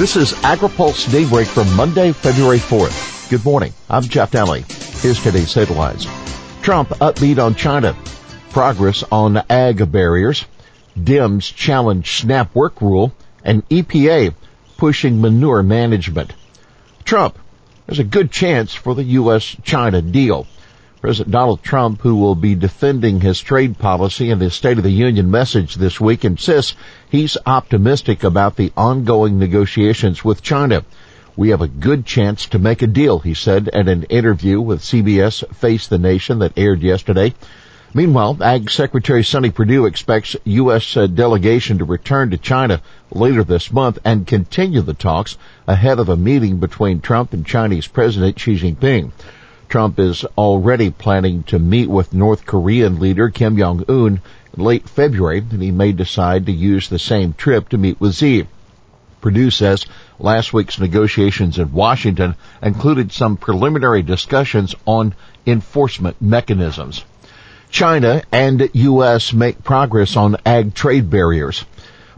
This is AgriPulse Daybreak for Monday, February 4th. Good morning. I'm Jeff Nalley. Here's today's headlines. Trump upbeat on China. Progress on ag barriers. Dems challenge SNAP work rule. And EPA pushing manure management. Trump. There's a good chance for the U.S.-China deal. President Donald Trump, who will be defending his trade policy in his State of the Union message this week, insists he's optimistic about the ongoing negotiations with China. We have a good chance to make a deal, he said at an interview with CBS Face the Nation that aired yesterday. Meanwhile, Ag Secretary Sonny Perdue expects U.S. Uh, delegation to return to China later this month and continue the talks ahead of a meeting between Trump and Chinese President Xi Jinping. Trump is already planning to meet with North Korean leader Kim Jong-un late February, and he may decide to use the same trip to meet with Xi. Perdue says last week's negotiations in Washington included some preliminary discussions on enforcement mechanisms. China and U.S. make progress on ag trade barriers.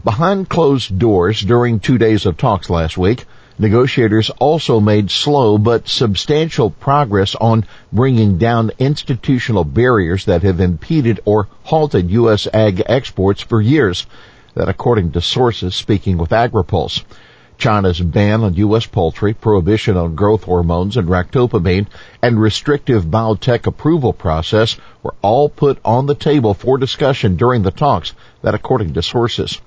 Behind closed doors during two days of talks last week, Negotiators also made slow but substantial progress on bringing down institutional barriers that have impeded or halted U.S. ag exports for years. That according to sources speaking with AgriPulse. China's ban on U.S. poultry, prohibition on growth hormones and ractopamine, and restrictive biotech approval process were all put on the table for discussion during the talks, that according to sources.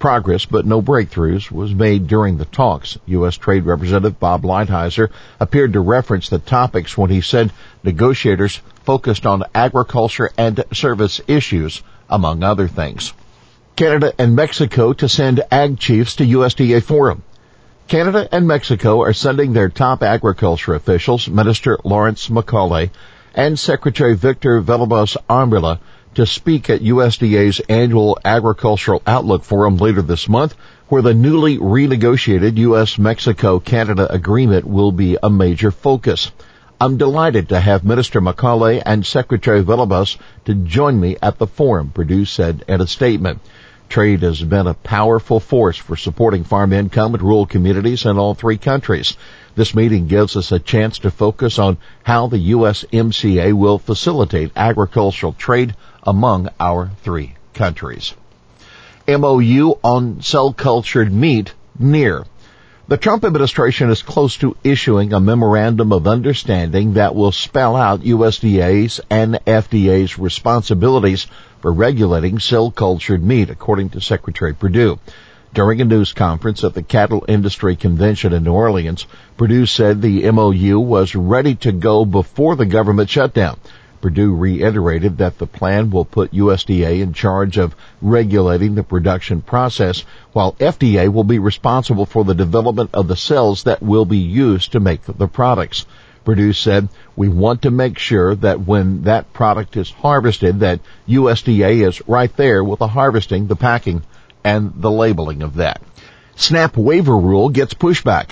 Progress, but no breakthroughs, was made during the talks. U.S. Trade Representative Bob Lighthizer appeared to reference the topics when he said negotiators focused on agriculture and service issues, among other things. Canada and Mexico to send ag chiefs to USDA forum. Canada and Mexico are sending their top agriculture officials, Minister Lawrence MacAulay and Secretary Victor Villalobos Arambula, to speak at USDA's annual Agricultural Outlook Forum later this month, where the newly renegotiated U.S.-Mexico-Canada agreement will be a major focus. I'm delighted to have Minister MacAulay and Secretary Villalobos to join me at the forum, Perdue said in a statement. Trade has been a powerful force for supporting farm income in rural communities in all three countries. This meeting gives us a chance to focus on how the USMCA will facilitate agricultural trade among our three countries. MOU on cell cultured meat near. The Trump administration is close to issuing a memorandum of understanding that will spell out USDA's and FDA's responsibilities for regulating cell cultured meat, according to Secretary Perdue. During a news conference at the Cattle Industry Convention in New Orleans, Perdue said the MOU was ready to go before the government shutdown. Perdue reiterated that the plan will put USDA in charge of regulating the production process, while FDA will be responsible for the development of the cells that will be used to make the products. Perdue said, we want to make sure that when that product is harvested that USDA is right there with the harvesting, the packing, and the labeling of that. SNAP waiver rule gets pushback.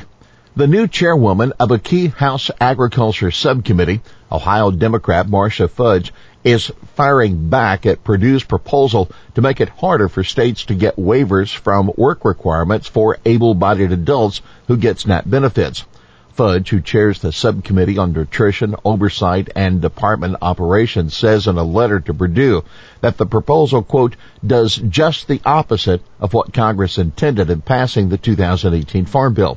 The new chairwoman of a key House Agriculture Subcommittee, Ohio Democrat Marcia Fudge, is firing back at Perdue's proposal to make it harder for states to get waivers from work requirements for able-bodied adults who get SNAP benefits. Fudge, who chairs the subcommittee on nutrition, oversight, and department operations, says in a letter to Perdue that the proposal, quote, does just the opposite of what Congress intended in passing the 2018 Farm Bill.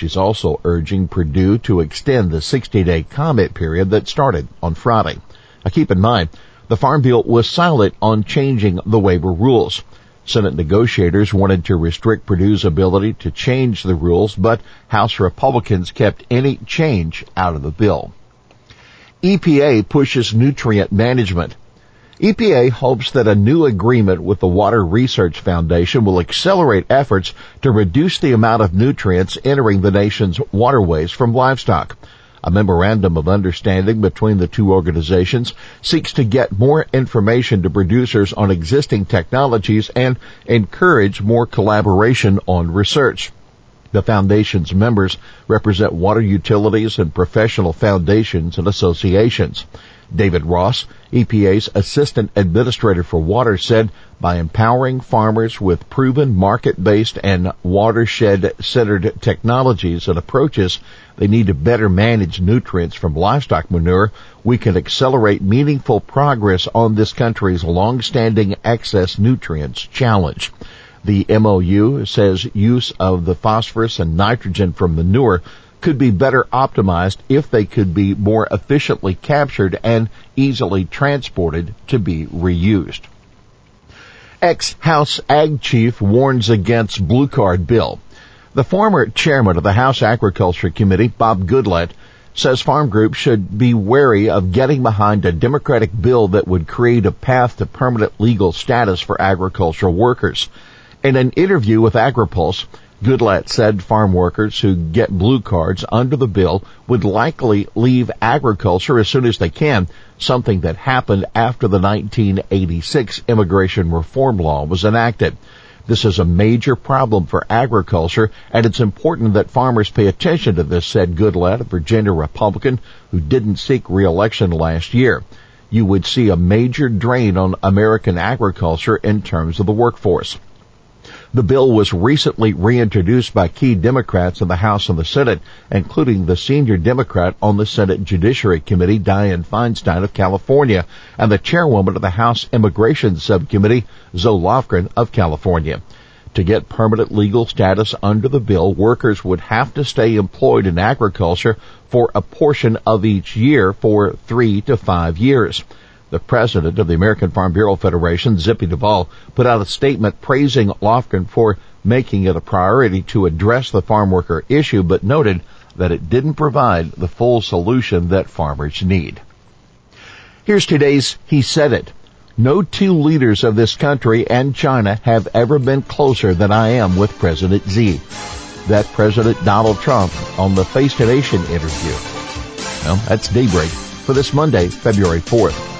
She's also urging Perdue to extend the 60 day comment period that started on Friday. Now keep in mind, the Farm Bill was silent on changing the waiver rules. Senate negotiators wanted to restrict Perdue's ability to change the rules, but House Republicans kept any change out of the bill. EPA pushes nutrient management. EPA hopes that a new agreement with the Water Research Foundation will accelerate efforts to reduce the amount of nutrients entering the nation's waterways from livestock. A memorandum of understanding between the two organizations seeks to get more information to producers on existing technologies and encourage more collaboration on research. The foundation's members represent water utilities and professional foundations and associations. David Ross, EPA's Assistant Administrator for Water, said by empowering farmers with proven market-based and watershed-centered technologies and approaches, they need to better manage nutrients from livestock manure. We can accelerate meaningful progress on this country's long-standing excess nutrients challenge. The MOU says use of the phosphorus and nitrogen from manure could be better optimized if they could be more efficiently captured and easily transported to be reused. Ex-House Ag Chief warns against Blue Card Bill. The former chairman of the House Agriculture Committee, Bob Goodlatte, says farm groups should be wary of getting behind a Democratic bill that would create a path to permanent legal status for agricultural workers. In an interview with AgriPulse, Goodlatte said farm workers who get blue cards under the bill would likely leave agriculture as soon as they can, something that happened after the 1986 immigration reform law was enacted. This is a major problem for agriculture, and it's important that farmers pay attention to this, said Goodlatte, a Virginia Republican who didn't seek re-election last year. You would see a major drain on American agriculture in terms of the workforce. The bill was recently reintroduced by key Democrats in the House and the Senate, including the senior Democrat on the Senate Judiciary Committee, Dianne Feinstein of California, and the chairwoman of the House Immigration Subcommittee, Zoe Lofgren of California. To get permanent legal status under the bill, workers would have to stay employed in agriculture for a portion of each year for three to five years. The president of the American Farm Bureau Federation, Zippy Duvall, put out a statement praising Lofgren for making it a priority to address the farm worker issue, but noted that it didn't provide the full solution that farmers need. Here's today's He Said It. No two leaders of this country and China have ever been closer than I am with President Xi. That President Donald Trump on the Face to Nation interview. Well, that's daybreak for this Monday, February 4th.